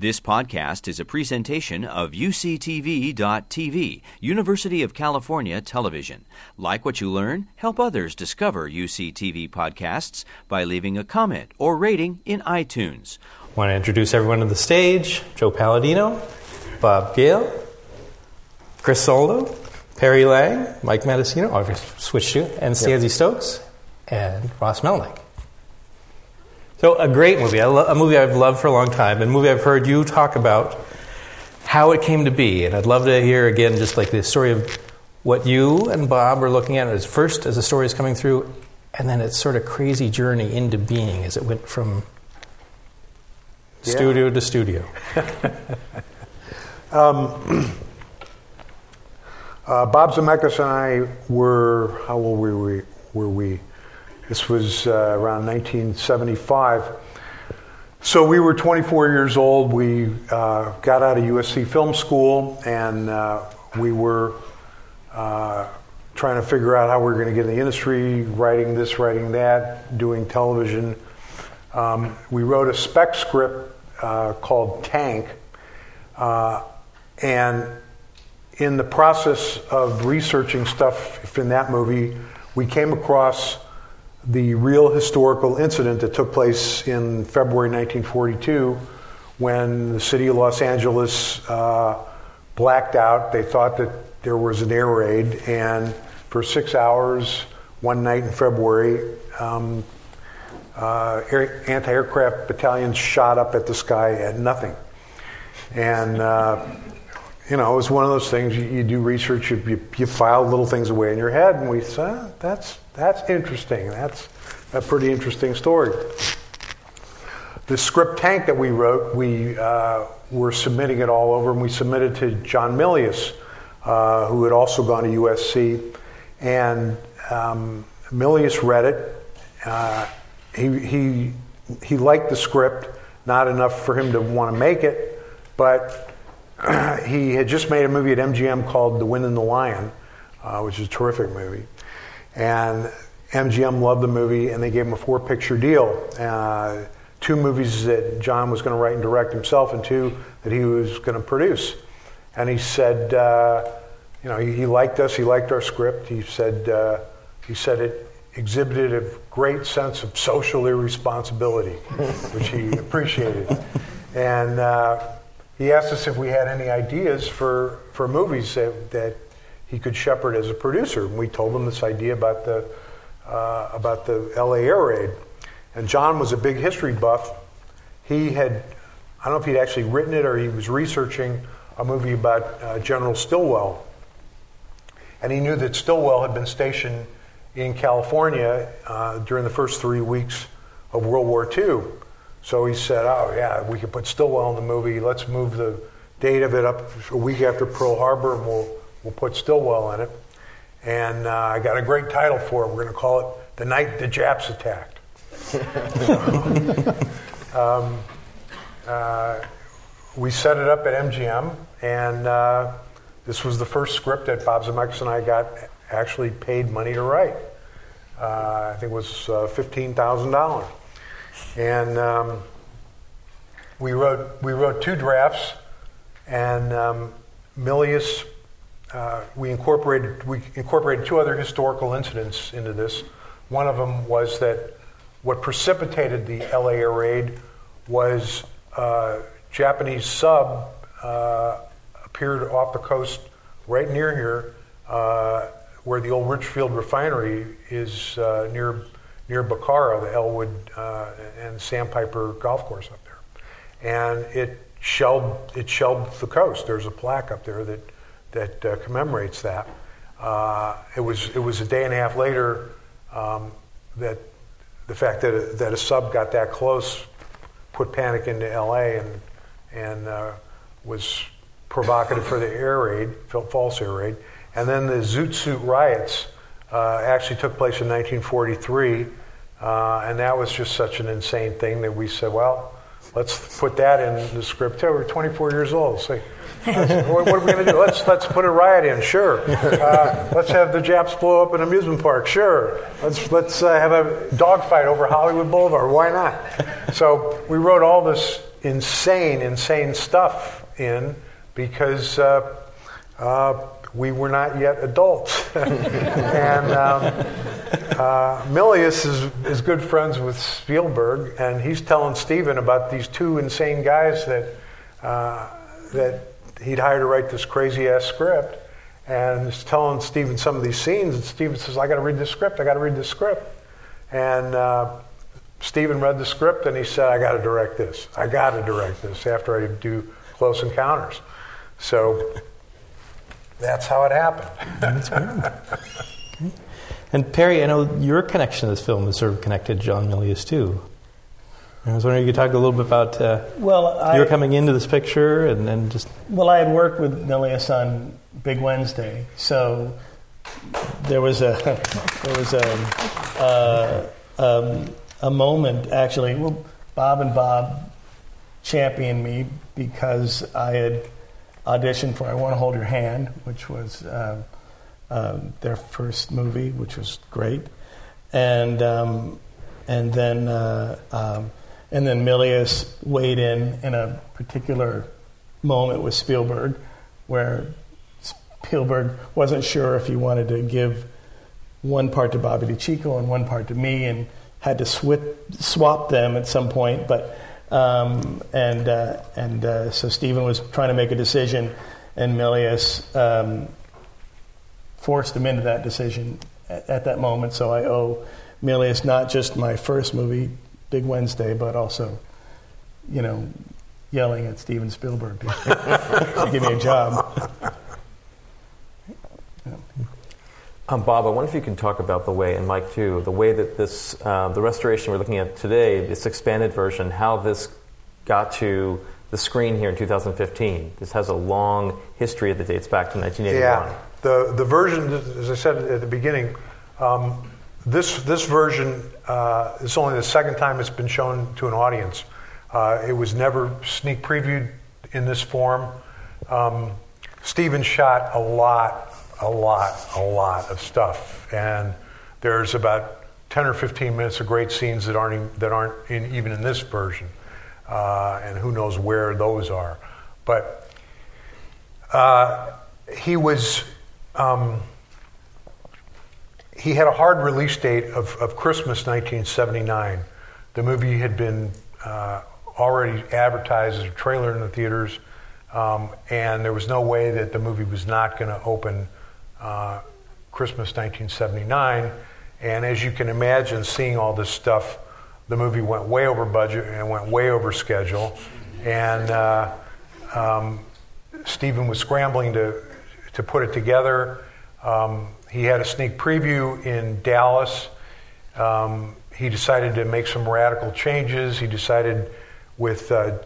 This podcast is a presentation of UCTV.tv, University of California Television. Like what you learn, help others discover UCTV podcasts by leaving a comment or rating in iTunes. Want to introduce everyone to the stage Joe Palladino, Bob Gale, Chris Soldo, Perry Lang, Mike Matessino, I've switched to, and Stanzi Stokes, and Ross Melnick. So, a great movie, lo- a movie I've loved for a long time, and a movie I've heard you talk about how it came to be. And I'd love to hear again just like the story of what you and Bob were looking at as first as the story is coming through, and then its sort of crazy journey into being as it went from Yeah. studio to studio. Uh, Bob Zemeckis and I were, how old were we? Were we? This was uh, around 1975. So we were 24 years old. We uh, got out of USC Film School and uh, we were uh, trying to figure out how we were going to get in the industry, writing this, writing that, doing television. Um, we wrote a spec script uh, called Tank. Uh, and in the process of researching stuff in that movie, we came across the real historical incident that took place in February 1942 when the city of Los Angeles uh, blacked out. They thought that there was an air raid, and for six hours, one night in February, um, uh, air, anti-aircraft battalions shot up at the sky at nothing. And uh, you know, it was one of those things. You, you do research, you, you, you file little things away in your head, and we said, "Ah, "That's that's interesting. That's a pretty interesting story." The script tank that we wrote, we uh, were submitting it all over, and we submitted to John Milius, uh, who had also gone to USC, and um, Milius read it. Uh, he he he liked the script, not enough for him to want to make it, but he had just made a movie at MGM called The Wind and the Lion, uh, which is a terrific movie. And MGM loved the movie, and they gave him a four picture deal. Uh, two movies that John was going to write and direct himself, and two that he was going to produce. And he said, uh, you know, he, he liked us, he liked our script. He said, uh, he said it exhibited a great sense of social irresponsibility, which he appreciated. And uh, he asked us if we had any ideas for, for movies that, that he could shepherd as a producer. And we told him this idea about the, uh, about the LA air raid. And John was a big history buff. He had, I don't know if he'd actually written it or he was researching a movie about uh, General Stilwell. And he knew that Stilwell had been stationed in California uh, during the first three weeks of World War II. So he said, "Oh yeah, we could put Stilwell in the movie. Let's move the date of it up a week after Pearl Harbor, and we'll we'll put Stilwell in it." And uh, I got a great title for it. We're going to call it "The Night the Japs Attacked." um, uh, we set it up at MGM, and uh, this was the first script that Bob Zemeckis and I got actually paid money to write. Uh, I think it was uh, fifteen thousand dollars and um, we wrote we wrote two drafts, and um, Milius uh, we incorporated we incorporated two other historical incidents into this. One of them was that what precipitated the LA raid was uh, Japanese sub uh, appeared off the coast right near here, uh, where the old Richfield refinery is uh, near near Bacara, the Ellwood uh, and Sandpiper golf course up there, and it shelled it shelled the coast. There's a plaque up there that that uh, commemorates that. Uh, it was it was a day and a half later um, that the fact that a, that a sub got that close put panic into L.A. and and uh, was provocative for the air raid, false air raid, and then the Zoot Suit riots uh, actually took place in 1943, uh, and that was just such an insane thing that we said, well, let's put that in the script. too. We're 24 years old. Say, what, what are we going to do? Let's let's put a riot in. Sure. Uh, let's have the Japs blow up an amusement park. Sure. Let's let's uh, have a dogfight over Hollywood Boulevard. Why not? So we wrote all this insane, insane stuff in because uh, uh, we were not yet adults. and um, uh, Milius is, is good friends with Spielberg, and he's telling Steven about these two insane guys that, uh, that he'd hired to write this crazy ass script. And he's telling Steven some of these scenes, and Steven says, I got to read this script, I got to read this script. And uh, Steven read the script and he said, I got to direct this. I got to direct this after I do Close Encounters. So that's how it happened. That's great. And Perry, I know your connection to this film is sort of connected to John Milius too. I was wondering if you could talk a little bit about uh, well, I, you were coming into this picture and then just. Well, I had worked with Milius on Big Wednesday, so there was a there was a uh, um, a moment actually. Well, Bob and Bob championed me because I had auditioned for "I Want to Hold Your Hand," which was uh, uh, their first movie, which was great, and um, and then uh, um, and then Milius weighed in in a particular moment with Spielberg, where Spielberg wasn't sure if he wanted to give one part to Bobby DeCicco and one part to me, and had to swap them at some point. But um, and uh, and uh, so Steven was trying to make a decision, and Milius um, forced him into that decision at, at, that moment. So I owe Milius not just my first movie, Big Wednesday, but also, you know, yelling at Steven Spielberg to give me a job. Um, Bob, I wonder if you can talk about the way, and Mike too, the way that this, uh, the restoration we're looking at today, this expanded version, how this got to the screen here in 2015. This has a long history that dates back to 1981. Yeah, the the version, as I said at the beginning, um, this this version uh, is only the second time it's been shown to an audience. Uh, it was never sneak previewed in this form. Um, Steven shot a lot a lot, a lot of stuff. And there's about 10 or 15 minutes of great scenes that aren't, that aren't in, even in this version. Uh, and who knows where those are. But uh, he was, um, he had a hard release date of, of Christmas 1979. The movie had been uh, already advertised as a trailer in the theaters, um, and there was no way that the movie was not going to open uh, Christmas 1979. And as you can imagine, seeing all this stuff, the movie went way over budget and went way over schedule. And uh, um, Steven was scrambling to, to put it together. Um, he had a sneak preview in Dallas. Um, he decided to make some radical changes. He decided with uh,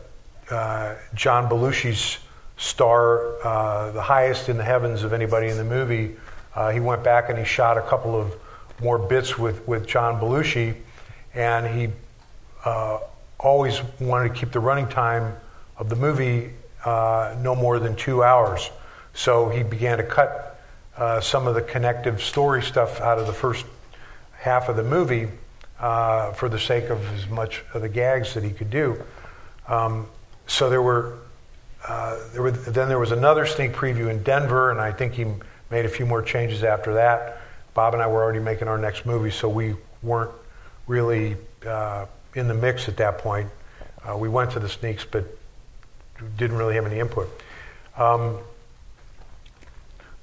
uh, John Belushi's star, uh, the highest in the heavens of anybody in the movie. Uh, he went back and he shot a couple of more bits with, with John Belushi, and he uh, always wanted to keep the running time of the movie uh, no more than two hours. So he began to cut uh, some of the connective story stuff out of the first half of the movie uh, for the sake of as much of the gags that he could do. Um, so there were uh, there then there was another sneak preview in Denver, and I think he made a few more changes after that. Bob and I were already making our next movie, so we weren't really uh, in the mix at that point. Uh, we went to the sneaks, but didn't really have any input. Um,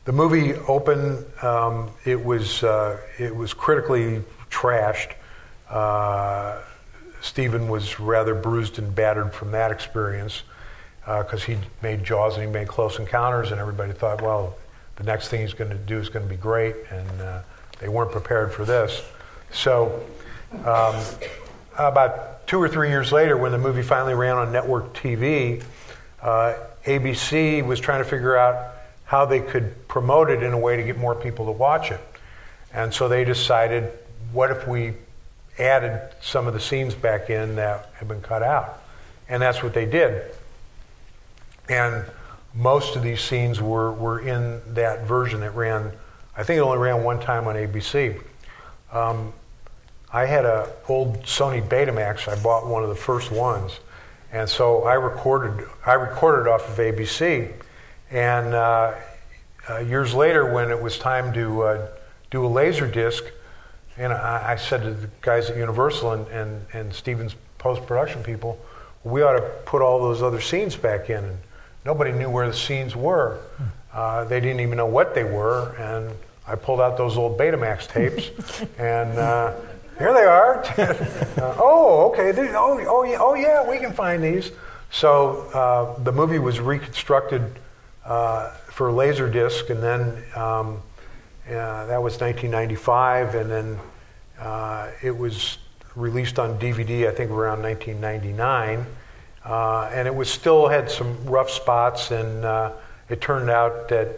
the movie opened. Um, it was uh, it was critically trashed. Uh, Steven was rather bruised and battered from that experience because uh, he made Jaws and he made Close Encounters, and everybody thought, well, the next thing he's going to do is going to be great, and uh, they weren't prepared for this. So, um, about two or three years later, when the movie finally ran on network TV, uh, ABC was trying to figure out how they could promote it in a way to get more people to watch it. And so they decided, what if we added some of the scenes back in that had been cut out? And that's what they did. And most of these scenes were, were in that version that ran, I think it only ran one time on ABC. Um, I had an old Sony Betamax. I bought one of the first ones, and so I recorded I recorded off of ABC, and uh, uh, years later when it was time to uh, do a laser disc, and I, I, said to the guys at Universal and and, and Stevens post production people, we ought to put all those other scenes back in, and nobody knew where the scenes were. Uh, they didn't even know what they were, and I pulled out those old Betamax tapes, and uh, here they are. uh, oh, okay. oh, oh, yeah, oh, yeah, we can find these. So uh, the movie was reconstructed uh, for Laserdisc, and then um, uh, that was 1995, and then uh, it was released on DVD, I think, around 1999. Uh, and it was still had some rough spots, and uh, it turned out that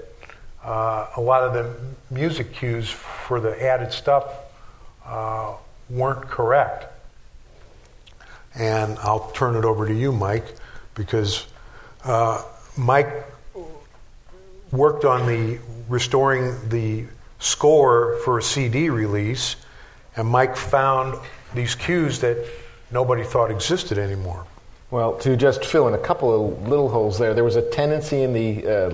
a lot of the music cues for the added stuff weren't correct. And I'll turn it over to you, Mike, because uh, Mike worked on the restoring the score for a CD release, and Mike found these cues that nobody thought existed anymore. Well, to just fill in a couple of little holes there, there was a tendency in the uh,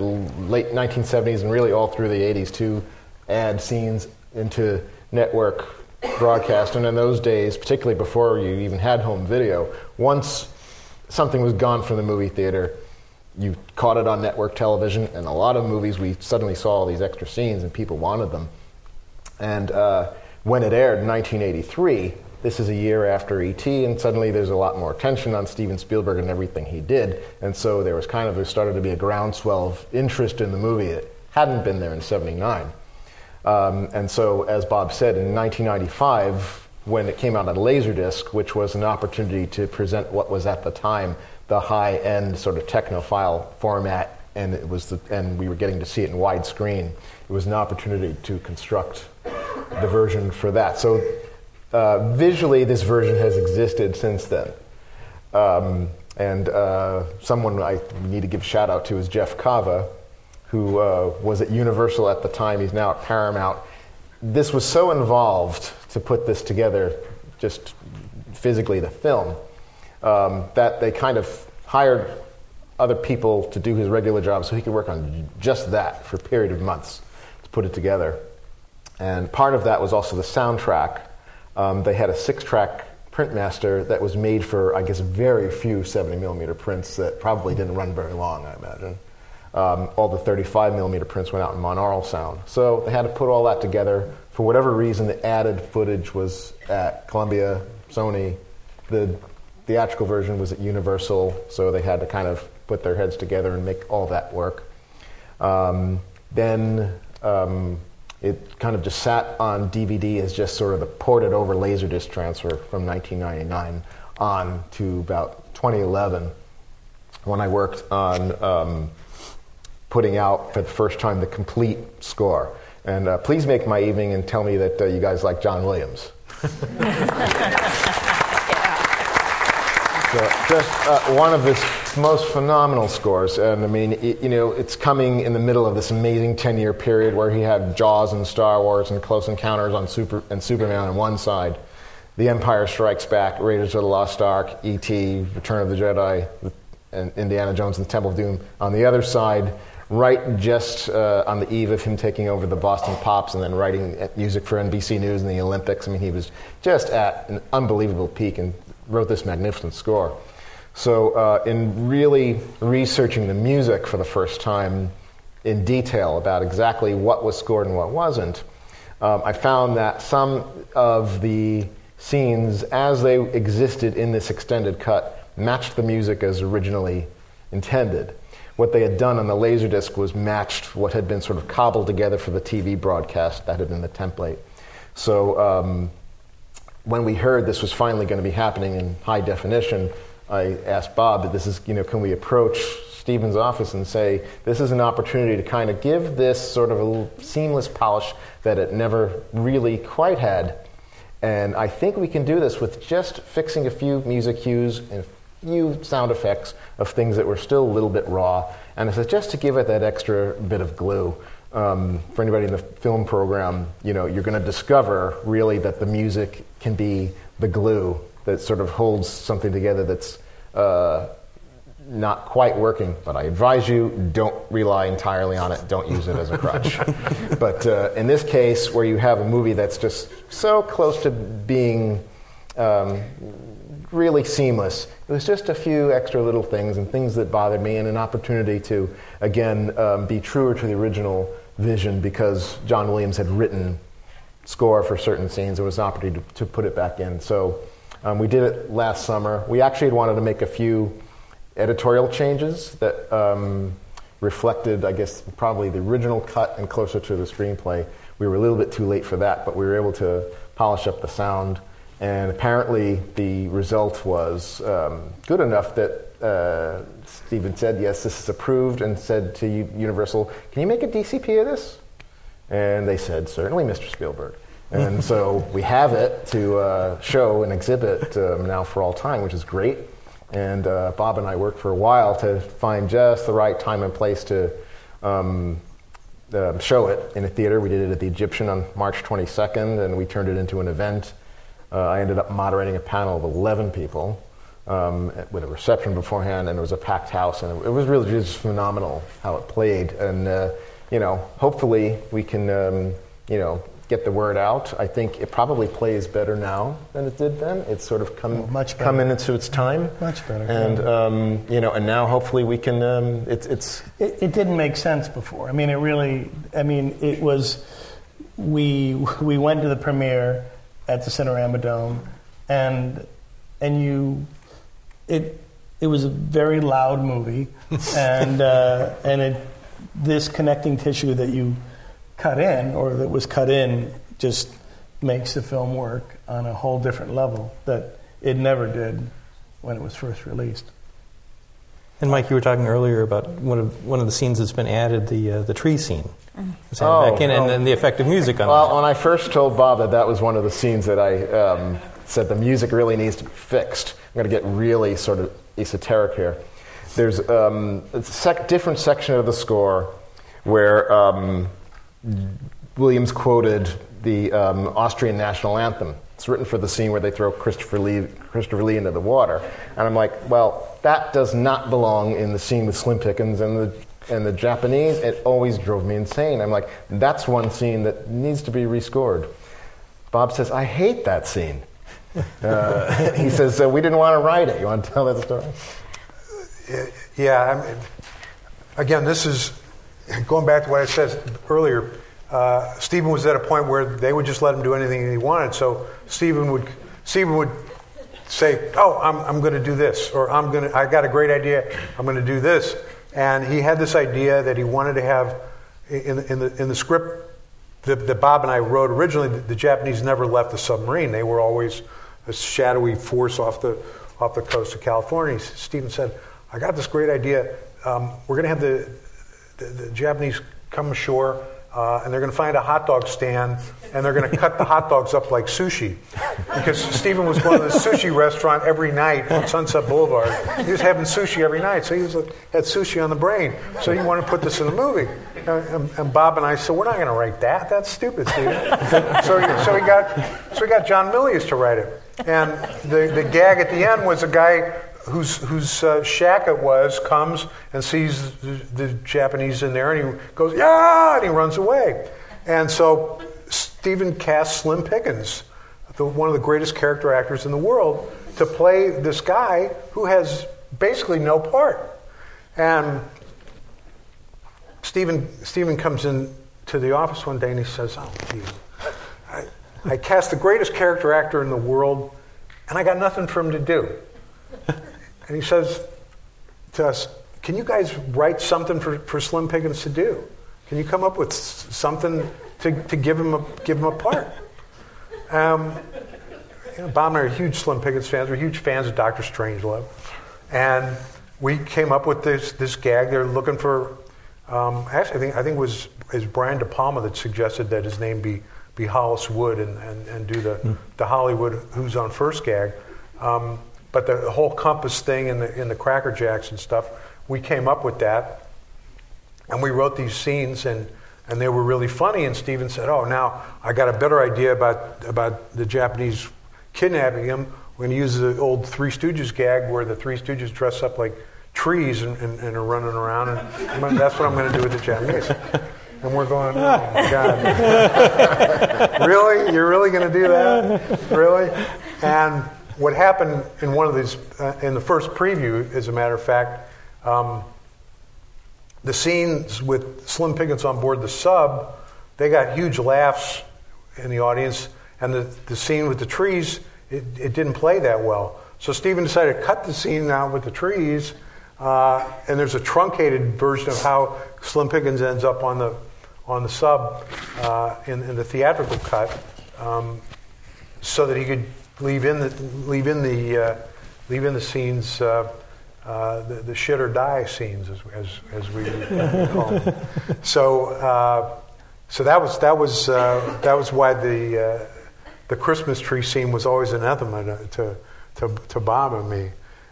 late 1970s and really all through the 80s to add scenes into network broadcast. And in those days, particularly before you even had home video, once something was gone from the movie theater, you caught it on network television. And a lot of movies, we suddenly saw all these extra scenes and people wanted them. And uh, when it aired in 1983, this is a year after E.T., and suddenly there's a lot more attention on Steven Spielberg and everything he did. And so there was kind of, there started to be a groundswell of interest in the movie that hadn't been there in 79. Um, and so, as Bob said, in 1995, when it came out on Laserdisc, which was an opportunity to present what was at the time the high-end sort of technophile format, and it was the, and we were getting to see it in widescreen. It was an opportunity to construct the version for that. So, uh, visually, this version has existed since then. Um, and uh, someone I need to give shout out to is Jeff Kava, who uh, was at Universal at the time. He's now at Paramount. This was so involved to put this together, just physically, the film, um, that they kind of hired other people to do his regular job so he could work on just that for a period of months to put it together. And part of that was also the soundtrack. Um, they had a six track printmaster that was made for, I guess, very few 70 millimeter prints that probably didn't run very long, I imagine. Um, all the 35 millimeter prints went out in monaural sound. So they had to put all that together. For whatever reason, the added footage was at Columbia, Sony. The theatrical version was at Universal, so they had to kind of put their heads together and make all that work. Um, then um, it kind of just sat on DVD as just sort of the ported over Laserdisc transfer from 1999 on to about 2011 when I worked on um, putting out for the first time the complete score. And uh, please make my evening and tell me that uh, you guys like John Williams. so just uh, one of his most phenomenal scores. And I mean, it, you know, it's coming in the middle of this amazing 10 year period where he had Jaws and Star Wars and Close Encounters on Super, and Superman on one side, The Empire Strikes Back, Raiders of the Lost Ark, E.T., Return of the Jedi, and Indiana Jones and the Temple of Doom on the other side right just uh, on the eve of him taking over the Boston Pops and then writing music for NBC News and the Olympics. I mean, he was just at an unbelievable peak and wrote this magnificent score. So, uh, in really researching the music for the first time in detail about exactly what was scored and what wasn't, um, I found that some of the scenes, as they existed in this extended cut, matched the music as originally intended what they had done on the Laserdisc was matched what had been sort of cobbled together for the TV broadcast that had been the template. So um, when we heard this was finally going to be happening in high definition, I asked Bob, "This is, you know, can we approach Steven's office and say this is an opportunity to kind of give this sort of a seamless polish that it never really quite had." And I think we can do this with just fixing a few music cues and a few sound effects of things that were still a little bit raw. And I said, just to give it that extra bit of glue. Um, for anybody in the film program, you know, you're going to discover really that the music can be the glue that sort of holds something together that's uh, not quite working, but I advise you don't rely entirely on it. Don't use it as a crutch. but uh, in this case, where you have a movie that's just so close to being um, really seamless, it was just a few extra little things and things that bothered me, and an opportunity to, again, um, be truer to the original vision because John Williams had written score for certain scenes. There was an opportunity to, to put it back in. So um, we did it last summer. We actually had wanted to make a few editorial changes that um, reflected, I guess, probably the original cut and closer to the screenplay. We were a little bit too late for that, but we were able to polish up the sound. And apparently, the result was um, good enough that uh, Steven said, Yes, this is approved, and said to Universal, Can you make a DCP of this? And they said, Certainly, Mr. Spielberg. And so we have it to uh, show and exhibit um, now for all time, which is great. And uh, Bob and I worked for a while to find just the right time and place to um, uh, show it in a theater. We did it at the Egyptian on March 22nd, and we turned it into an event. Uh, I ended up moderating a panel of 11 people um, with a reception beforehand, and it was a packed house, and it was really just phenomenal how it played. And uh, you know, hopefully we can, um, you know, get the word out. I think it probably plays better now than it did then. It's sort of come Oh, much better. come into its time. Much better, And yeah. um, you know, and now hopefully we can. Um, it's it's It, it didn't make sense before. I mean, it really. I mean, it was. We we went to the premiere at the Cinerama Dome, and and you, it it was a very loud movie, and uh, and it this connecting tissue that you cut in or that was cut in just makes the film work on a whole different level that it never did when it was first released. And Mike, you were talking earlier about one of one of the scenes that's been added, the uh, the tree scene. It's added Oh, back in, and oh. then the effective music on Well, it. when I first told Bob that that was one of the scenes that I um, said the music really needs to be fixed, I'm going to get really sort of esoteric here. There's um, a sec- different section of the score where um, Williams quoted the um, Austrian national anthem. It's written for the scene where they throw Christopher Lee, Christopher Lee into the water. And I'm like, well, that does not belong in the scene with Slim Pickens and the, and the Japanese. It always drove me insane. I'm like, that's one scene that needs to be rescored. Bob says, I hate that scene. Uh, he says, uh, we didn't want to write it. You want to tell that story? Yeah, I mean, again, this is going back to what I said earlier. Uh, Steven was at a point where they would just let him do anything he wanted. So Steven would Steven would say, "Oh, I'm, I'm going to do this," or "I'm going to I got a great idea. I'm going to do this." And he had this idea that he wanted to have in, in the in the script that, that Bob and I wrote originally. The, the Japanese never left the submarine; they were always a shadowy force off the off the coast of California. Steven said, "I got this great idea. Um, we're going to have the, the, the Japanese come ashore." Uh, and they're going to find a hot dog stand, and they're going to cut the hot dogs up like sushi, because Steven was going to the sushi restaurant every night on Sunset Boulevard. He was having sushi every night, so he was like, had sushi on the brain. So he wanted to put this in the movie. And, and Bob and I said, "We're not going to write that. That's stupid, Steven." so, so got so he got John Milius to write it, and the the gag at the end was a guy whose whose uh, shack it was comes and sees the, the Japanese in there, and he goes, "Yeah!" and he runs away. And so Steven cast Slim Pickens, the, one of the greatest character actors in the world, to play this guy who has basically no part. And Steven Steven comes in to the office one day and he says, "Oh, geez, I, I cast the greatest character actor in the world, and I got nothing for him to do." And he says to us, Can you guys write something for, for Slim Pickens to do? Can you come up with something to, to give, him a, give him a part? Um, you know, Bob and I are huge Slim Pickens fans. We're huge fans of Doctor Strangelove. And we came up with this, this gag. They're looking for, um, actually, I think, I think it was, was Brian De Palma that suggested that his name be, be Hollis Wood and, and, and do the, the Hollywood Who's on First gag. Um, but the whole compass thing and the, in the Cracker Jacks and stuff, we came up with that. And we wrote these scenes, and, and they were really funny. And Steven said, Oh, now I got a better idea about, about the Japanese kidnapping him. we're going to use the old Three Stooges gag where the Three Stooges dress up like trees and, and, and are running around, and gonna- that's what I'm going to do with the Japanese. And we're going, oh my God. really? You're really going to do that? Really? And what happened in one of these, uh, in the first preview, as a matter of fact, um, the scenes with Slim Pickens on board the sub, they got huge laughs in the audience, and the, the scene with the trees, it, it didn't play that well. So Steven decided to cut the scene out with the trees, uh, and there's a truncated version of how Slim Pickens ends up on the on the sub uh, in, in the theatrical cut, um, so that he could leave in the leave in the uh, leave in the scenes. Uh, uh, the, the shit or die scenes, as, as, as we call them. So, uh, so that was that was uh, that was why the uh, the Christmas tree scene was always anathema to to, to, to Bob and me,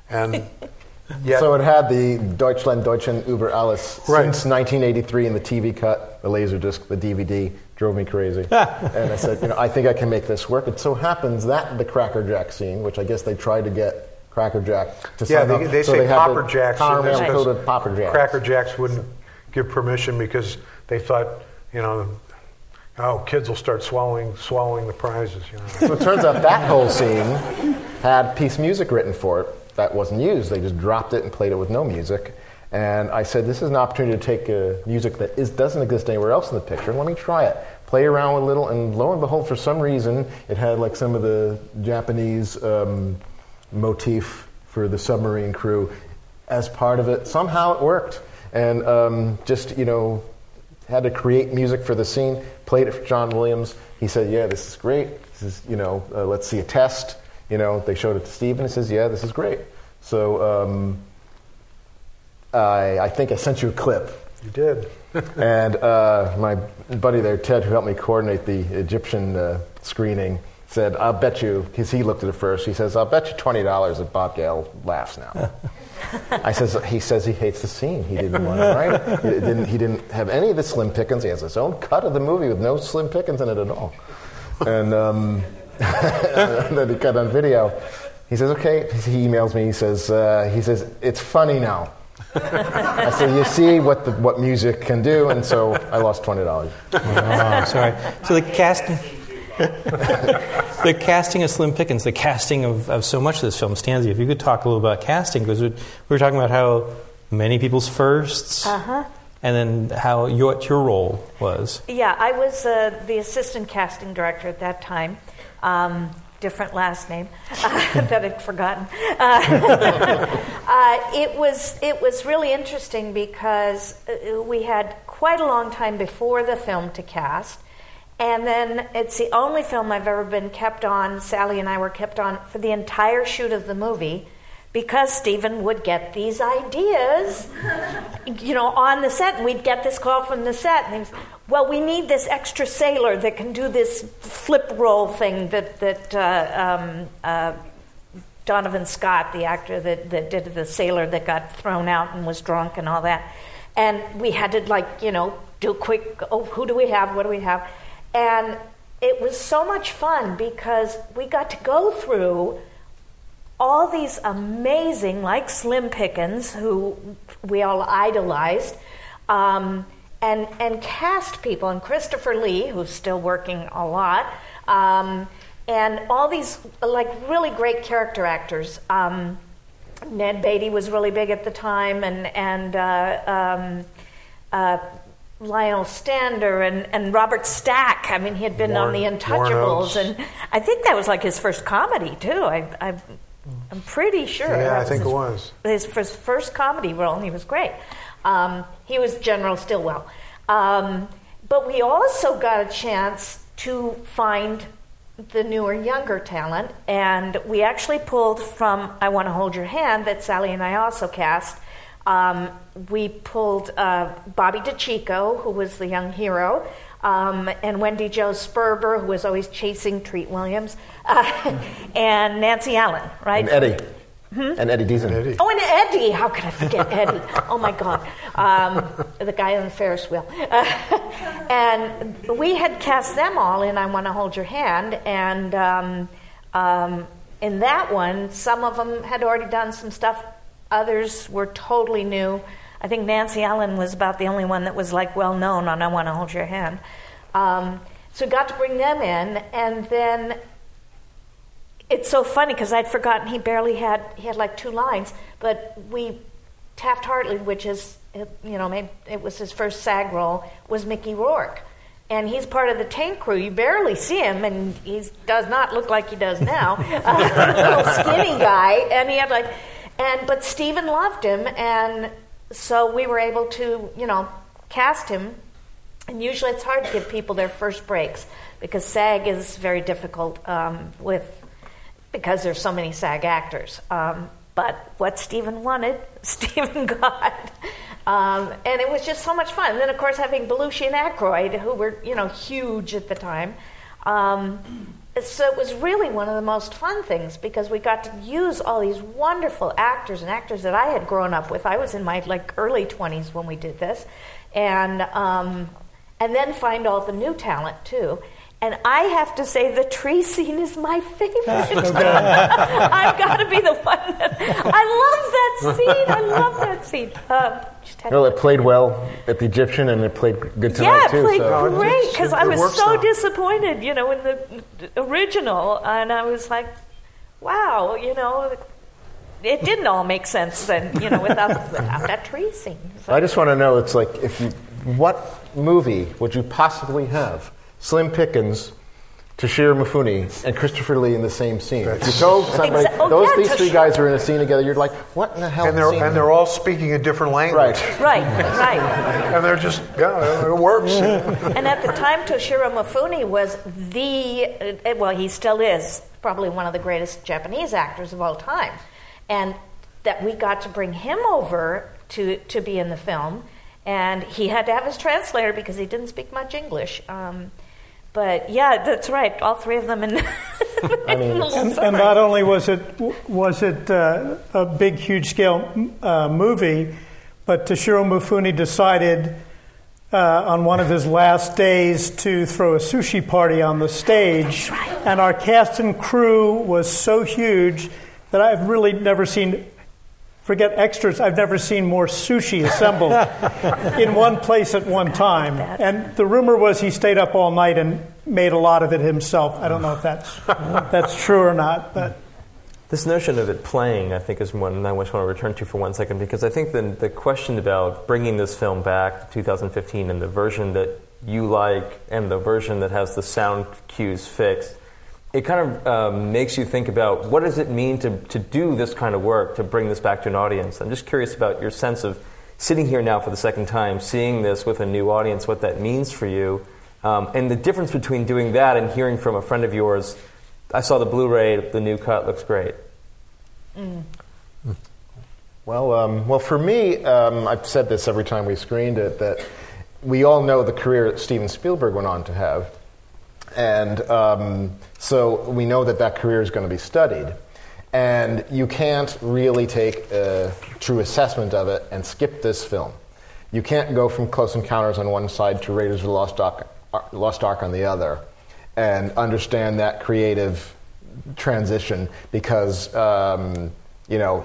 and yet So it had the Deutschland, Deutschen über alles Right. since 1983 in the TV cut, the Laserdisc, the DVD drove me crazy. and I said, you know, I think I can make this work. It so happens that the Cracker Jack scene, which I guess they tried to get Cracker Jack to yeah, sign they, up. they so say they Popper the Jacks. caramel and that's 'cause coated Popper Jacks. Cracker Jacks wouldn't give permission because they thought, you know, oh, kids will start swallowing swallowing the prizes. You know. So it turns out that whole scene had piece music written for it that wasn't used. They just dropped it and played it with no music. And I said, this is an opportunity to take uh, music that is, doesn't exist anywhere else in the picture. Let me try it. Play around with a little, and lo and behold, for some reason, it had like some of the Japanese um, motif for the submarine crew as part of it. Somehow it worked. And um, just, you know, had to create music for the scene, played it for John Williams. He said, Yeah, this is great. This is, you know, uh, let's see a test. You know, they showed it to Steven. He says, Yeah, this is great. So um, I, I think I sent you a clip. You did. and uh, my buddy there, Ted, who helped me coordinate the Egyptian uh, screening, said, I'll bet you, because he looked at it first, he says, I'll bet you $20 that Bob Gale laughs now. I says, he says he hates the scene. He didn't want to write it. He didn't, he didn't have any of the Slim Pickens. He has his own cut of the movie with no Slim Pickens in it at all. And um, then he cut on video. He says, okay. He emails me. He says, uh, he says, it's funny now. I said, you see what the, what music can do, and so I lost twenty dollars. Oh, sorry. So the casting, the casting of Slim Pickens, the casting of, of so much of this film, Stanzi. If you could talk a little about casting, because we were talking about how many people's firsts, Uh-huh. and then how your, what your role was. Yeah, I was uh, the assistant casting director at that time. Um, different last name that I'd forgotten. Uh, uh, it was it was really interesting because uh, we had quite a long time before the film to cast, and then it's the only film I've ever been kept on. Sally and I were kept on for the entire shoot of the movie because Steven would get these ideas, you know, on the set, and we'd get this call from the set, and he was, well, we need this extra sailor that can do this flip roll thing that that uh, um, uh, Donovan Scott, the actor that, that did the sailor that got thrown out and was drunk and all that, and we had to like you know do quick. Oh, who do we have? What do we have? And it was so much fun because we got to go through all these amazing, like Slim Pickens, who we all idolized, um, and and cast people, and Christopher Lee, who's still working a lot, um, and all these like really great character actors. Um, Ned Beatty was really big at the time, and and uh, um, uh, Lionel Stander and, and Robert Stack. I mean, he had been on The Untouchables, and I think that was like his first comedy too. I, I I'm pretty sure. Yeah, I think his, it was. his first, first comedy role, and he was great. Um, he was General Stilwell. Um, but we also got a chance to find the newer, younger talent, and we actually pulled from I Want to Hold Your Hand that Sally and I also cast. Um, we pulled uh, Bobby DeCicco, who was the young hero, um, and Wendy Jo Sperber, who was always chasing Treat Williams, uh, and Nancy Allen, right? And Eddie. And Eddie Deezen. Eddie. Oh, and Eddie. How could I forget Eddie? Oh my God, um, the guy on the Ferris wheel. and we had cast them all in "I Want to Hold Your Hand," and um, um, in that one, some of them had already done some stuff, others were totally new. I think Nancy Allen was about the only one that was like well known on I Want to Hold Your Hand. Um, so got to bring them in, and then it's so funny because I'd forgotten he barely had he had like two lines, but we Taft Hartley, which is you know maybe it was his first SAG role, was Mickey Rourke, and he's part of the tank crew. You barely see him, and he does not look like he does now, uh, little skinny guy, and he had like, and but Steven loved him, and so we were able to you know cast him. And usually it's hard to give people their first breaks because SAG is very difficult um, with because there's so many SAG actors. Um, but what Steven wanted, Steven got. Um, and it was just so much fun. And then, of course, having Belushi and Aykroyd, who were, you know, huge at the time. Um, so it was really one of the most fun things because we got to use all these wonderful actors and actors that I had grown up with. I was in my like early 20s when we did this, and um, and then find all the new talent too. And I have to say, the tree scene is my favorite. I've got to be the one that. I love that scene. I love that scene. Um, well, it played well at the Egyptian, and it played good tonight yeah, too. it played so. great because I was so now. disappointed, you know, in the original, and I was like, "Wow, you know, it didn't all make sense then, you know, without, without that tree scene." So- I just want to know. It's like if you, what movie would you possibly have Slim Pickens, Toshiro Mifune, and Christopher Lee in the same scene? If you told somebody Exa- oh, those yeah, these three guys are in a scene together, you're like, what in the hell? And they're scene and they're all speaking a different language. right. right, right. And they're just yeah, it works. And at the time, Toshiro Mifune was the, uh, well, he still is probably one of the greatest Japanese actors of all time. And that we got to bring him over to, to be in the film. And he had to have his translator because he didn't speak much English. Um, but yeah, that's right. All three of them in, I mean, in the it's- little And, and not only was it was it uh, a big, huge scale uh, movie, but Toshiro Mifune decided uh, on one of his last days to throw a sushi party on the stage, and our cast and crew was so huge that I've really never seen. Forget extras. I've never seen more sushi assembled in one place at one time. And the rumor was he stayed up all night and made a lot of it himself. I don't know if that's that's true or not, but This notion of it playing, I think, is one I just want to return to for one second because I think the, the question about bringing this film back to 2015 and the version that you like and the version that has the sound cues fixed, it kind of um, makes you think about what does it mean to, to do this kind of work, to bring this back to an audience. I'm just curious about your sense of sitting here now for the second time, seeing this with a new audience, what that means for you, um, and the difference between doing that and hearing from a friend of yours I saw the Blu-ray. The new cut looks great. Well, um, well, for me, um, I've said this every time we screened it that we all know the career that Steven Spielberg went on to have, and um, so we know that that career is going to be studied. And you can't really take a true assessment of it and skip this film. You can't go from Close Encounters on one side to Raiders of the Lost Ark, Lost Ark on the other and understand that creative transition because, um, you know,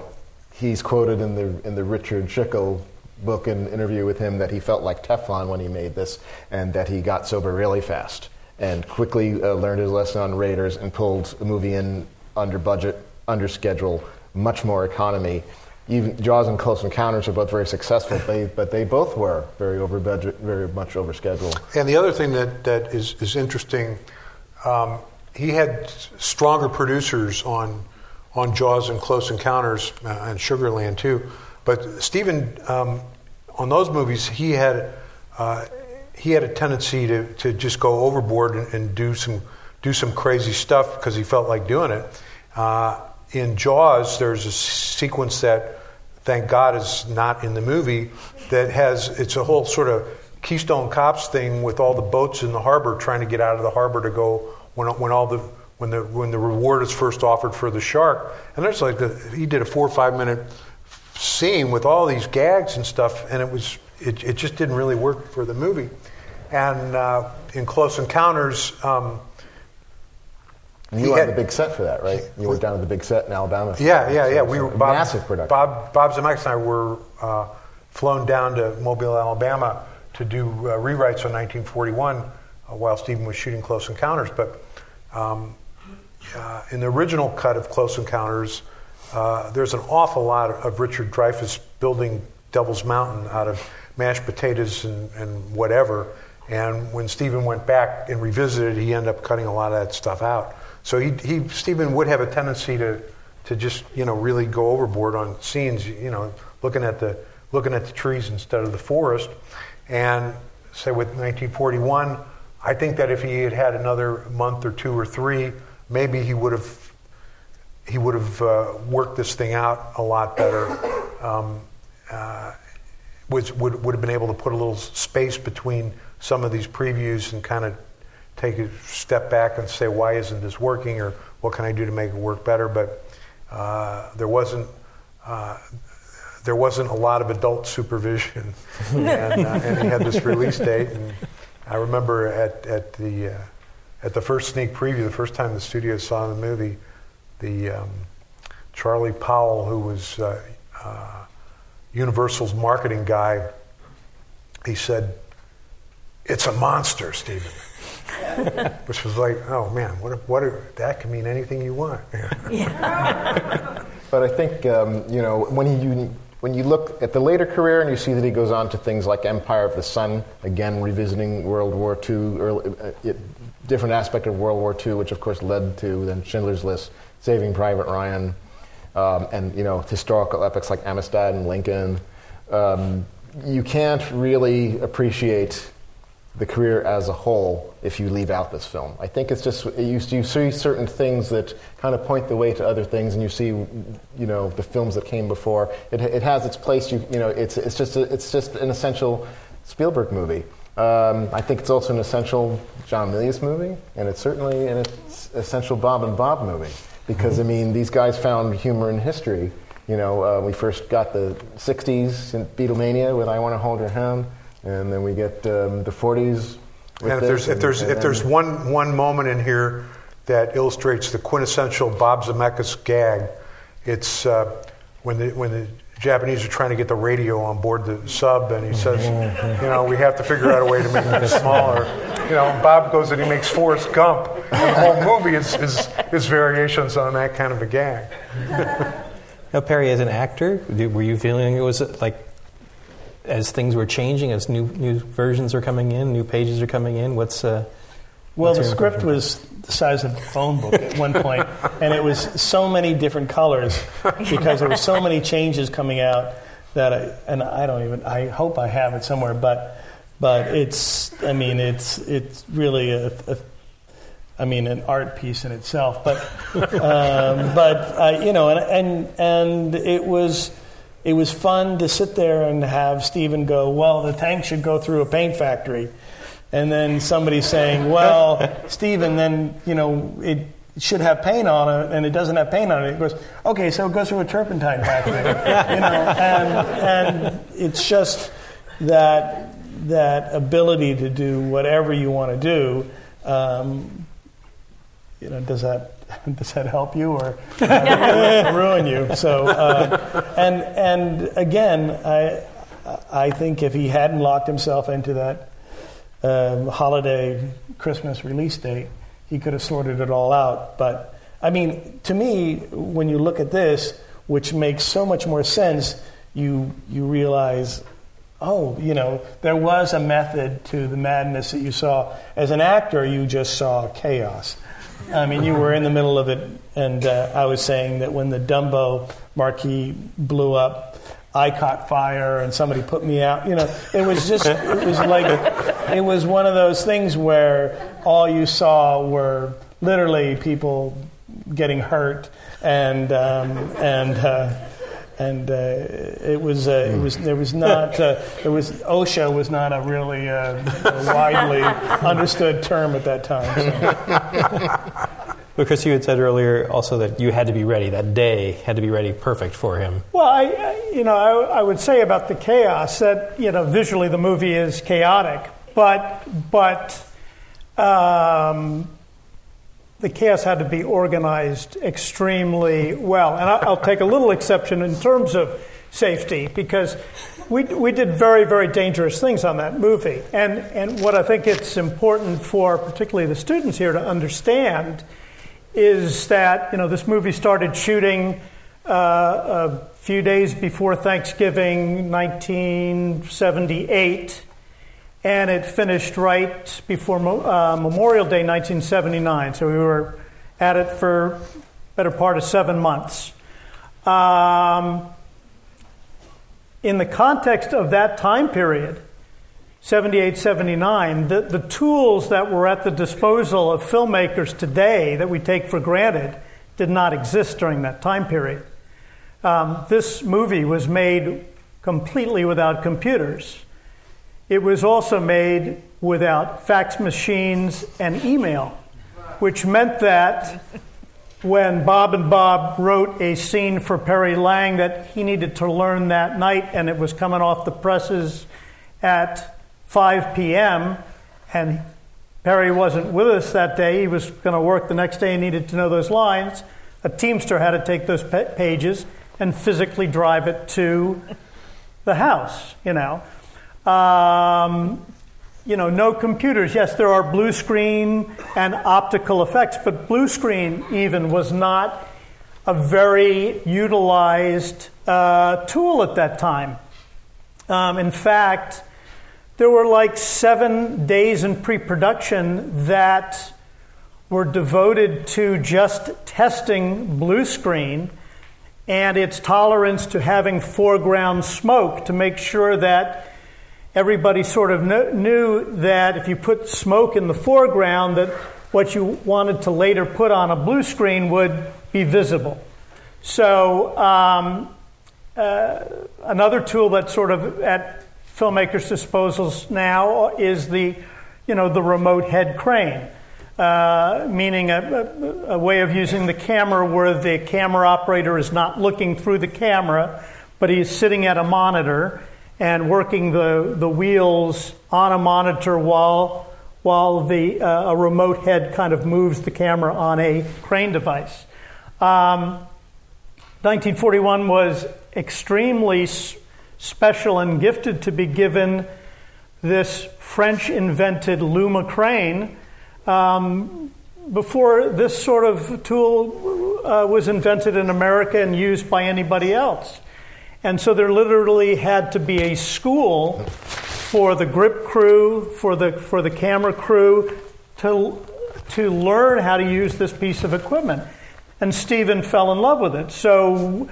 he's quoted in the, in the Richard Schickel book and interview with him that he felt like Teflon when he made this and that he got sober really fast and quickly uh, learned his lesson on Raiders and pulled a movie in under budget, under schedule, much more economy. Even Jaws and Close Encounters are both very successful, they, but they both were very over budget, very much over schedule. And the other thing that, that is, is interesting, um, he had stronger producers on on Jaws and Close Encounters uh, and Sugarland too. But Steven, um, on those movies, he had uh, he had a tendency to, to just go overboard and, and do some do some crazy stuff because he felt like doing it. Uh, in Jaws, there's a sequence that, thank God, is not in the movie. That has it's a whole sort of Keystone Cops thing with all the boats in the harbor trying to get out of the harbor to go when when all the when the when the reward is first offered for the shark. And there's like the, he did a four or five minute scene with all these gags and stuff, and it was it, it just didn't really work for the movie. And uh, in Close Encounters, um, And you had- the big set for that, right? You were down at the big set in Alabama. Yeah, yeah, yeah. We were Bob, massive production. Bob, Bob Zemeckis and I were uh, flown down to Mobile, Alabama, to do uh, rewrites on 1941 uh, while Steven was shooting Close Encounters. But um, uh, in the original cut of Close Encounters, uh, there's an awful lot of Richard Dreyfuss building Devil's Mountain out of mashed potatoes and, and whatever. And when Steven went back and revisited, he ended up cutting a lot of that stuff out. So he, he Steven would have a tendency to, to just you know really go overboard on scenes. You know, looking at the looking at the trees instead of the forest. And say with 1941, I think that if he had had another month or two or three, maybe he would have he would have uh, worked this thing out a lot better. Um, uh, was, would, would have been able to put a little space between some of these previews and kind of take a step back and say, why isn't this working or what can I do to make it work better? But uh, there wasn't. Uh, there wasn't a lot of adult supervision, and, uh, and he had this release date. And I remember at, at the uh, at the first sneak preview, the first time the studio saw the movie, the um, Charlie Powell, who was uh, uh, Universal's marketing guy, he said, "It's a monster, Steven," which was like, "Oh man, what? If, what? If, that can mean anything you want." But I think um, you know when he you, when you look at the later career and you see that he goes on to things like Empire of the Sun, again revisiting World War II, early, uh, it, different aspect of World War II, which of course led to then Schindler's List, Saving Private Ryan, um, and you know historical epics like Amistad and Lincoln. Um, you can't really appreciate the career as a whole if you leave out this film. I think it's just you, you see certain things that kind of point the way to other things, and you see, you know, the films that came before. It, it has its place. You, you know, it's it's just a, it's just an essential Spielberg movie. Um, I think it's also an essential John Milius movie, and it's certainly an essential Bob and Bob movie because I mean these guys found humor in history. You know, uh, we first got the '60s in Beatlemania with "I Want to Hold Your Hand." and then we get um, the 40s. And if there's if there's if there's one one moment in here that illustrates the quintessential Bob Zemeckis gag, it's uh, when the when the Japanese are trying to get the radio on board the sub, and he says, you know, we have to figure out a way to make it smaller. You know, Bob goes and he makes Forrest Gump. And the whole movie is, is is variations on that kind of a gag. Now, Perry, as an actor, were you feeling it was uh, like as things were changing, as new new versions are coming in, new pages are coming in? What's uh, Well, the script was the size of a phone book at one point, and it was so many different colors because there were so many changes coming out that I and I don't even I hope I have it somewhere, but but it's I mean it's it's really a, a I mean an art piece in itself, but um, but uh, you know and and and it was. It was fun to sit there and have Steven go, Well, the tank should go through a paint factory and then somebody saying, "Well, Steven, then you know it should have paint on it, and it doesn't have paint on it." It goes, "Okay, so it goes through a turpentine factory," you know, and and it's just that that ability to do whatever you want to do. Um, you know, does that does that help you or ruin you? So, uh, and and again, I I think if he hadn't locked himself into that um, holiday Christmas release date, he could have sorted it all out. But I mean, to me, when you look at this, which makes so much more sense, you you realize, oh, you know, there was a method to the madness that you saw. As an actor, you just saw chaos. I mean, you were in the middle of it, and uh, I was saying that when the Dumbo marquee blew up, I caught fire, and somebody put me out. You know, it was just, it was like, it was one of those things where all you saw were literally people getting hurt, and um, and. Uh, and uh, it was uh, it was there was not uh, was OSHA was not a really uh, widely understood term at that time. So. But Chris, you had said earlier also that you had to be ready. That day had to be ready, perfect for him. Well, I, you know, I, I would say about the chaos that you know visually the movie is chaotic, but but um, the chaos had to be organized extremely well. And I'll take a little exception in terms of safety because we, we did very, very dangerous things on that movie. And, and what I think it's important for particularly the students here to understand is that, you know, this movie started shooting uh, a few days before Thanksgiving 1978 and it finished right before uh, Memorial Day 1979. So we were at it for better part of seven months. Um, in the context of that time period, 78, 79, the, the tools that were at the disposal of filmmakers today that we take for granted did not exist during that time period. Um, this movie was made completely without computers. It was also made without fax machines and email, which meant that when Bob and Bob wrote a scene for Perry Lang that he needed to learn that night, and it was coming off the presses at 5 p.m., and Perry wasn't with us that day, he was going to work the next day and needed to know those lines. A Teamster had to take those pages and physically drive it to the house, you know. Um, you know, no computers. Yes, there are blue screen and optical effects, but blue screen even was not a very utilized uh, tool at that time. Um, in fact, there were like seven days in pre production that were devoted to just testing blue screen and its tolerance to having foreground smoke to make sure that everybody sort of knew that if you put smoke in the foreground, that what you wanted to later put on a blue screen would be visible. So, um, uh, another tool that sort of at filmmakers' disposals now is the, you know, the remote head crane, uh, meaning a, a, a way of using the camera where the camera operator is not looking through the camera, but he's sitting at a monitor and working the, the wheels on a monitor while, while the, uh, a remote head kind of moves the camera on a crane device. Um, 1941 was extremely special and gifted to be given this French invented Louma crane. Um, before this sort of tool uh, was invented in America and used by anybody else. And so there literally had to be a school for the grip crew, for the, for the camera crew, to, to learn how to use this piece of equipment. And Steven fell in love with it. So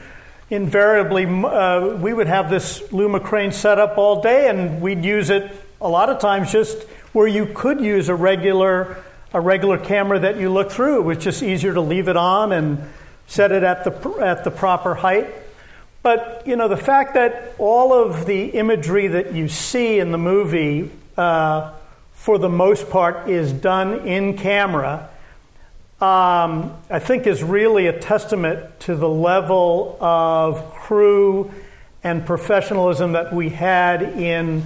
invariably, uh, we would have this Louma crane set up all day, and we'd use it a lot of times just where you could use a regular, a regular camera that you look through. It was just easier to leave it on and set it at the, at the proper height. But, you know, the fact that all of the imagery that you see in the movie, uh, for the most part, is done in camera, um, I think is really a testament to the level of crew and professionalism that we had in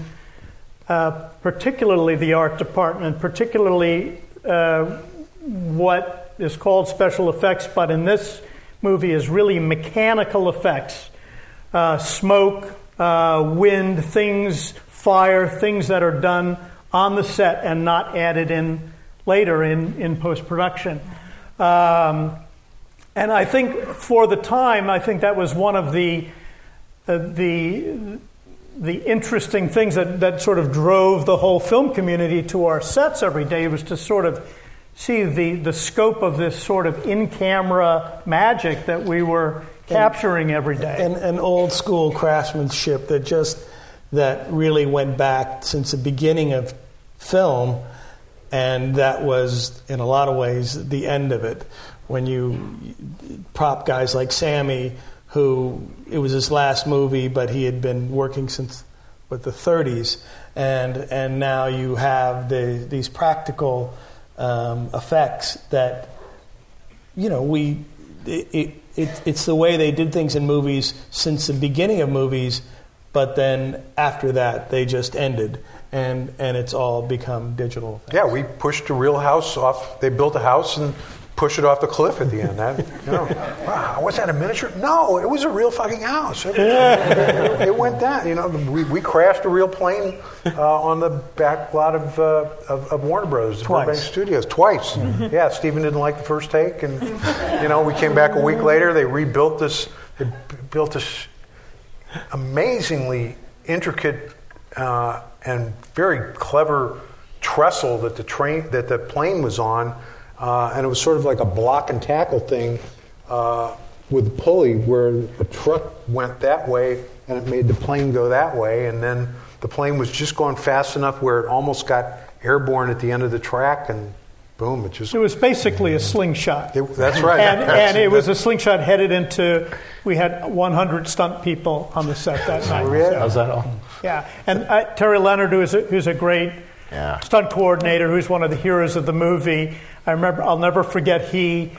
uh, particularly the art department, particularly uh, what is called special effects, but in this movie is really mechanical effects uh, smoke, uh, wind, things, fire, things that are done on the set and not added in later in, in post production. Um, and I think for the time, I think that was one of the, uh, the, the interesting things that, that sort of drove the whole film community to our sets every day was to sort of see the, the scope of this sort of in camera magic that we were capturing every day. And an old school craftsmanship that just that really went back since the beginning of film, and that was in a lot of ways the end of it. When you prop guys like Sammy, who it was his last movie, but he had been working since what the 30s, and and now you have the, these practical um, effects that you know we it it, it's the way they did things in movies since the beginning of movies, but then after that they just ended, and and it's all become digital. Yeah, we pushed a real house off. They built a house and push it off the cliff at the end. That, you know, wow, was that a miniature? No, it was a real fucking house. It, it went down. You know, we, we crashed a real plane uh, on the back lot of, uh, of, of Warner Brothers, Twice. Burbank Studios, twice. Yeah, Steven didn't like the first take, and you know, we came back a week later. They rebuilt this. They built this amazingly intricate uh, and very clever trestle that the train that the plane was on, uh, and it was sort of like a block and tackle thing uh, with a pulley where a truck went that way and it made the plane go that way, and then the plane was just going fast enough where it almost got airborne at the end of the track, and boom, it just. It was basically a slingshot. It- that's right. And, That's- and it was a slingshot headed into, we had 100 stunt people on the set that night. yeah. so- How's that all? Yeah, and uh, Terry Leonard, who's a, who's a great Yeah. stunt coordinator, who's one of the heroes of the movie. I remember, I'll never forget he,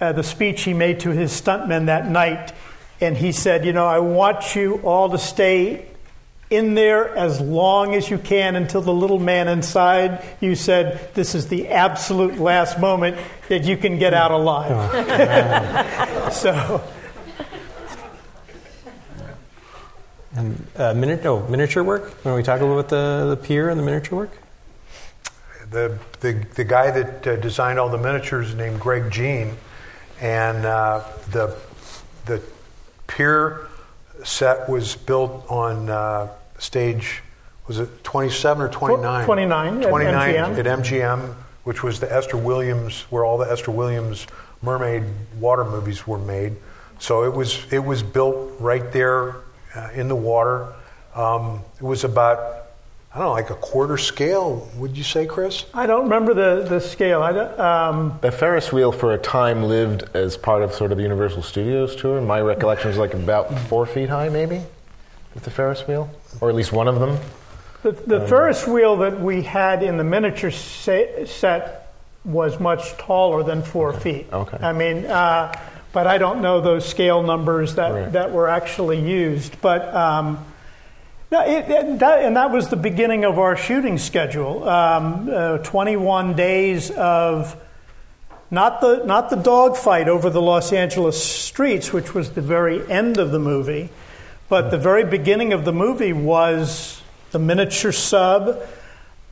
uh, the speech he made to his stuntmen that night, and he said, "You know, I want you all to stay in there as long as you can until the little man inside you said this is the absolute last moment that you can get out alive." so. And uh, mini- oh, miniature work? When we talk a little about the, the pier and the miniature work? the, the, the guy that uh, designed all the miniatures is named Greg Jein, and uh, the, the pier set was built on uh, stage, was it 27 or 29? 29 at MGM. at MGM, which was the Esther Williams, where all the Esther Williams mermaid water movies were made. So it was, it was built right there uh, in the water. Um, it was about I don't know, like a quarter scale, would you say, Chris? I don't remember the, the scale. I um, The Ferris wheel for a time lived as part of sort of the Universal Studios tour. My recollection is like about four feet high, maybe, with the Ferris wheel, or at least one of them. The, the Ferris wheel that we had in the miniature se- set was much taller than four feet. Okay. I mean, uh, but I don't know those scale numbers that, Right. that were actually used. But um, no, it, it, that, and that was the beginning of our shooting schedule. Um, uh, 21 days of not the not the dogfight over the Los Angeles streets, which was the very end of the movie, but the very beginning of the movie was the miniature sub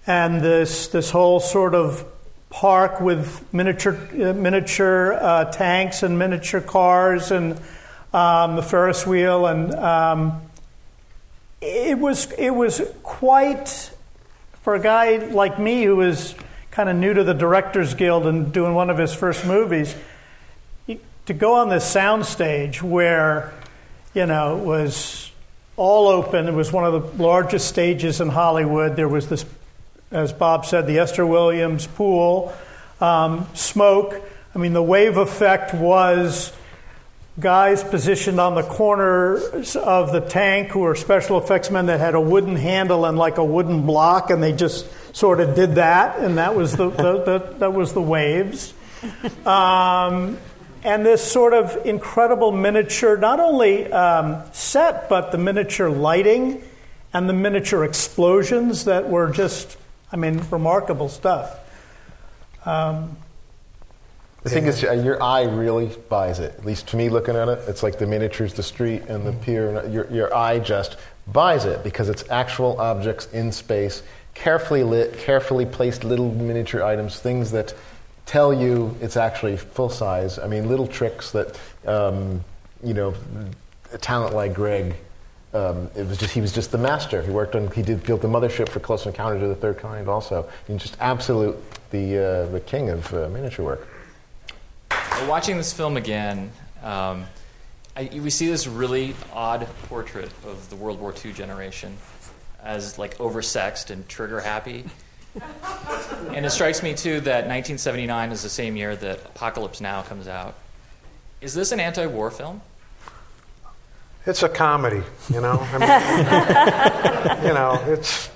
and this this whole sort of park with miniature uh, miniature uh, tanks and miniature cars and um, the Ferris wheel and um, it was it was quite for a guy like me who was kind of new to the Directors Guild and doing one of his first movies, to go on this soundstage where, you know, was all open. It was one of the largest stages in Hollywood. There was this, as Bob said, the Esther Williams pool, um, smoke. I mean, the wave effect was guys positioned on the corners of the tank who were special effects men that had a wooden handle and like a wooden block, and they just sort of did that, and that was the, the, the that was the waves. Um, and this sort of incredible miniature, not only um, set, but the miniature lighting and the miniature explosions that were just, I mean, remarkable stuff. The thing is, uh, your eye really buys it. At least to me, looking at it, it's like the miniatures, the street, and the pier. And your, your eye just buys it because it's actual objects in space, carefully lit, carefully placed little miniature items, things that tell you it's actually full size. I mean, little tricks that, um, you know, a talent like Greg. Um, it was just he was just the master. He worked on he did built the mothership for Close Encounters of the Third Kind also. And just absolute the uh, the king of uh, miniature work. Watching this film again, um, I, we see this really odd portrait of the World War II generation as like oversexed and trigger happy. And it strikes me too that 1979 is the same year that Apocalypse Now comes out. Is this an anti-war film? It's a comedy, you know. I mean, you know, it's.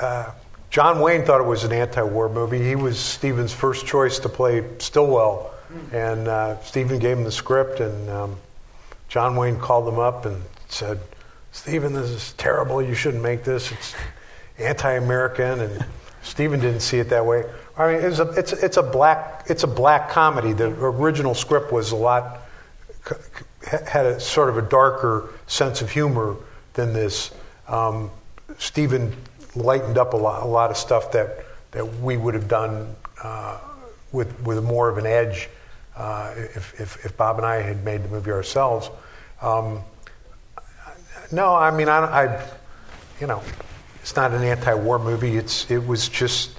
Uh, John Wayne thought it was an anti-war movie. He was Steven's first choice to play Stilwell, and uh, Steven gave him the script, and um, John Wayne called him up and said, "Steven, this is terrible. You shouldn't make this. It's anti-American." And Steven didn't see it that way. I mean, it's a, it's, it's a black it's a black comedy. The original script was a lot had a sort of a darker sense of humor than this. Um, Steven lightened up a lot, a lot of stuff that, that we would have done uh, with with more of an edge uh, if, if, if Bob and I had made the movie ourselves. Um, no, I mean, I, I, you know, it's not an anti-war movie. It's it was just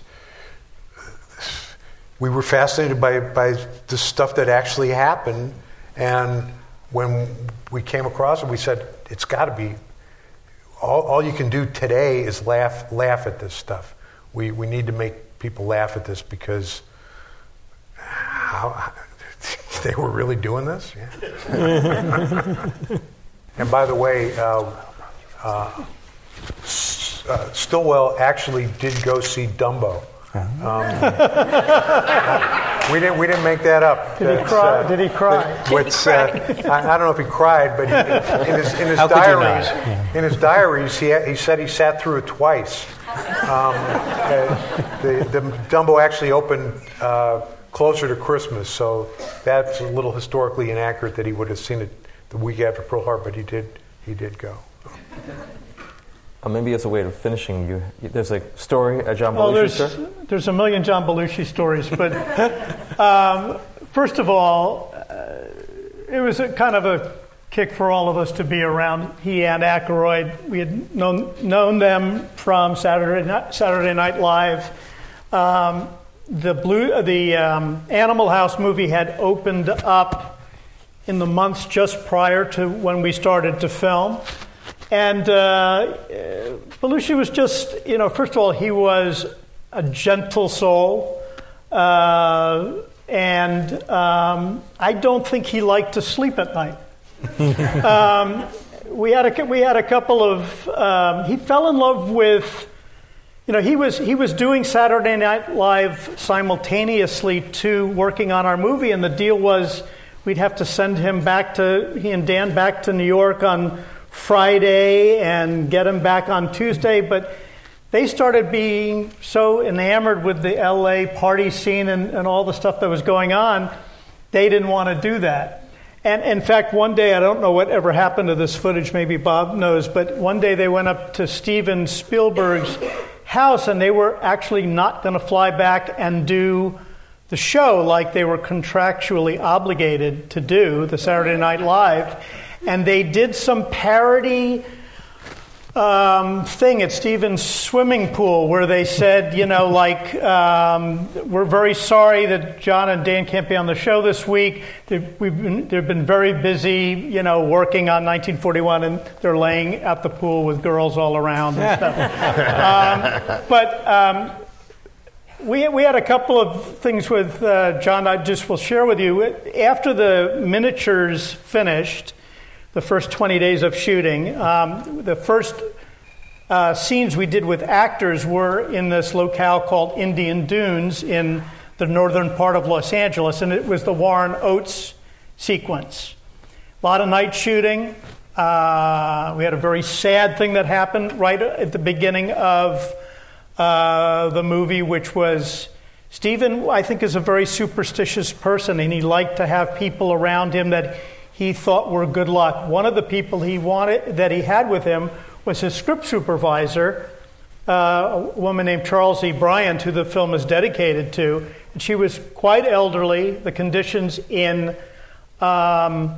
we were fascinated by by the stuff that actually happened, and when we came across it, we said it's got to be. All, all you can do today is laugh laugh at this stuff. We we need to make people laugh at this because how, they were really doing this. Yeah. and by the way, uh, uh, uh, Stilwell actually did go see Dumbo. Um, we didn't. We didn't make that up. Did he cry? uh, Did he cry? that- what's, uh, I, I don't know if he cried, but he, in his, in his How could you diaries, not? in his diaries, he, he said he sat through it twice. Um, uh, the, the Dumbo actually opened uh, closer to Christmas, so that's a little historically inaccurate that he would have seen it the week after Pearl Harbor, but he did. He did go. Uh, maybe as a way of finishing, you, there's a story, a John Belushi there's, story. there's a million John Belushi stories, but um, first of all, uh, it was a kind of a kick for all of us to be around he and Aykroyd. We had known, known them from Saturday Night, Saturday Night Live. Um, the blue, the um, Animal House movie had opened up in the months just prior to when we started to film. And uh, Belushi was just, you know, first of all, he was a gentle soul. Uh, and um, I don't think he liked to sleep at night. um, we, had a, we had a couple of, um, he fell in love with, you know, he was, he was doing Saturday Night Live simultaneously to working on our movie, and the deal was we'd have to send him back to, he and Dan back to New York on Friday and get them back on Tuesday, but they started being so enamored with the LA party scene and, and all the stuff that was going on, they didn't want to do that. And in fact, one day, I don't know what ever happened to this footage, maybe Bob knows, but one day they went up to Steven Spielberg's house and they were actually not going to fly back and do the show like they were contractually obligated to do, the Saturday Night Live. And they did some parody um, thing at Stevens swimming pool where they said, you know, like, um, we're very sorry that John and Dan can't be on the show this week. They've, we've been, they've been very busy, you know, working on 1941, and they're laying at the pool with girls all around and stuff. um, but um, we, we had a couple of things with uh, John, I just will share with you. After the miniatures finished, the first 20 days of shooting. Um, the first uh, scenes we did with actors were in this locale called Indian Dunes in the northern part of Los Angeles, and it was the Warren Oates sequence. A lot of night shooting. Uh, we had a very sad thing that happened right at the beginning of uh, the movie, which was Steven, I think, is a very superstitious person, and he liked to have people around him that he thought were good luck. One of the people he wanted that he had with him was his script supervisor, uh, a woman named Charles E. Bryant, who the film is dedicated to. And she was quite elderly. The conditions in um,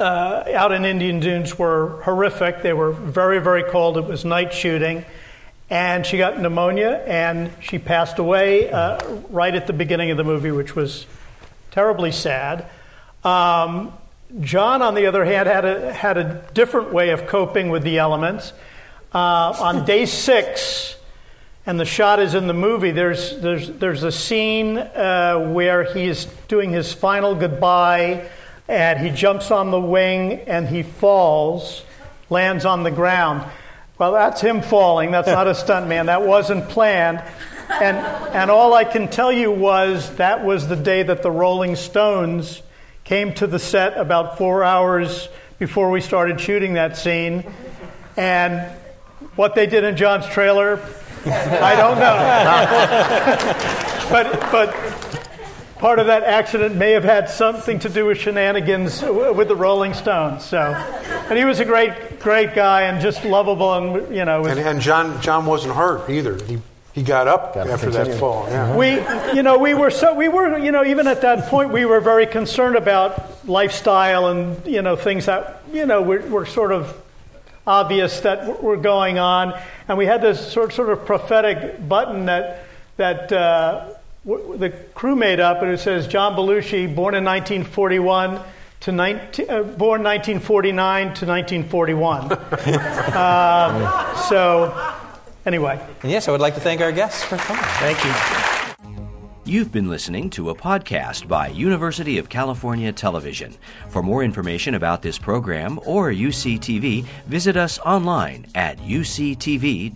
uh, out in Indian Dunes were horrific. They were very, very cold. It was night shooting. And she got pneumonia and she passed away uh, right at the beginning of the movie, which was terribly sad. Um, John, on the other hand, had a, had a different way of coping with the elements. Uh, on day six, and the shot is in the movie, there's, there's, there's a scene uh, where he's doing his final goodbye, and he jumps on the wing and he falls, lands on the ground. Well, that's him falling. That's not a stunt man. That wasn't planned. And, and all I can tell you was that was the day that the Rolling Stones came to the set about four hours before we started shooting that scene. And what they did in John's trailer I don't know. but, but part of that accident may have had something to do with shenanigans with the Rolling Stones. So, and he was a great, great guy and just lovable, and you know. Was, And, and John John wasn't hurt either. He he got up Got to after that fall. Yeah. we, you know, we were so we were, you know, even at that point, we were very concerned about lifestyle and you know things that you know were, were sort of obvious that were going on, and we had this sort sort of prophetic button that that. Uh, w- the crew made up, and it says John Belushi, born in 1941 to 19, uh, born 1949 to 1941. um, so, anyway, And yes, I would like to thank our guests for coming. thank you. You've been listening to a podcast by University of California Television. For more information about this program or UCTV, visit us online at uctv.tv.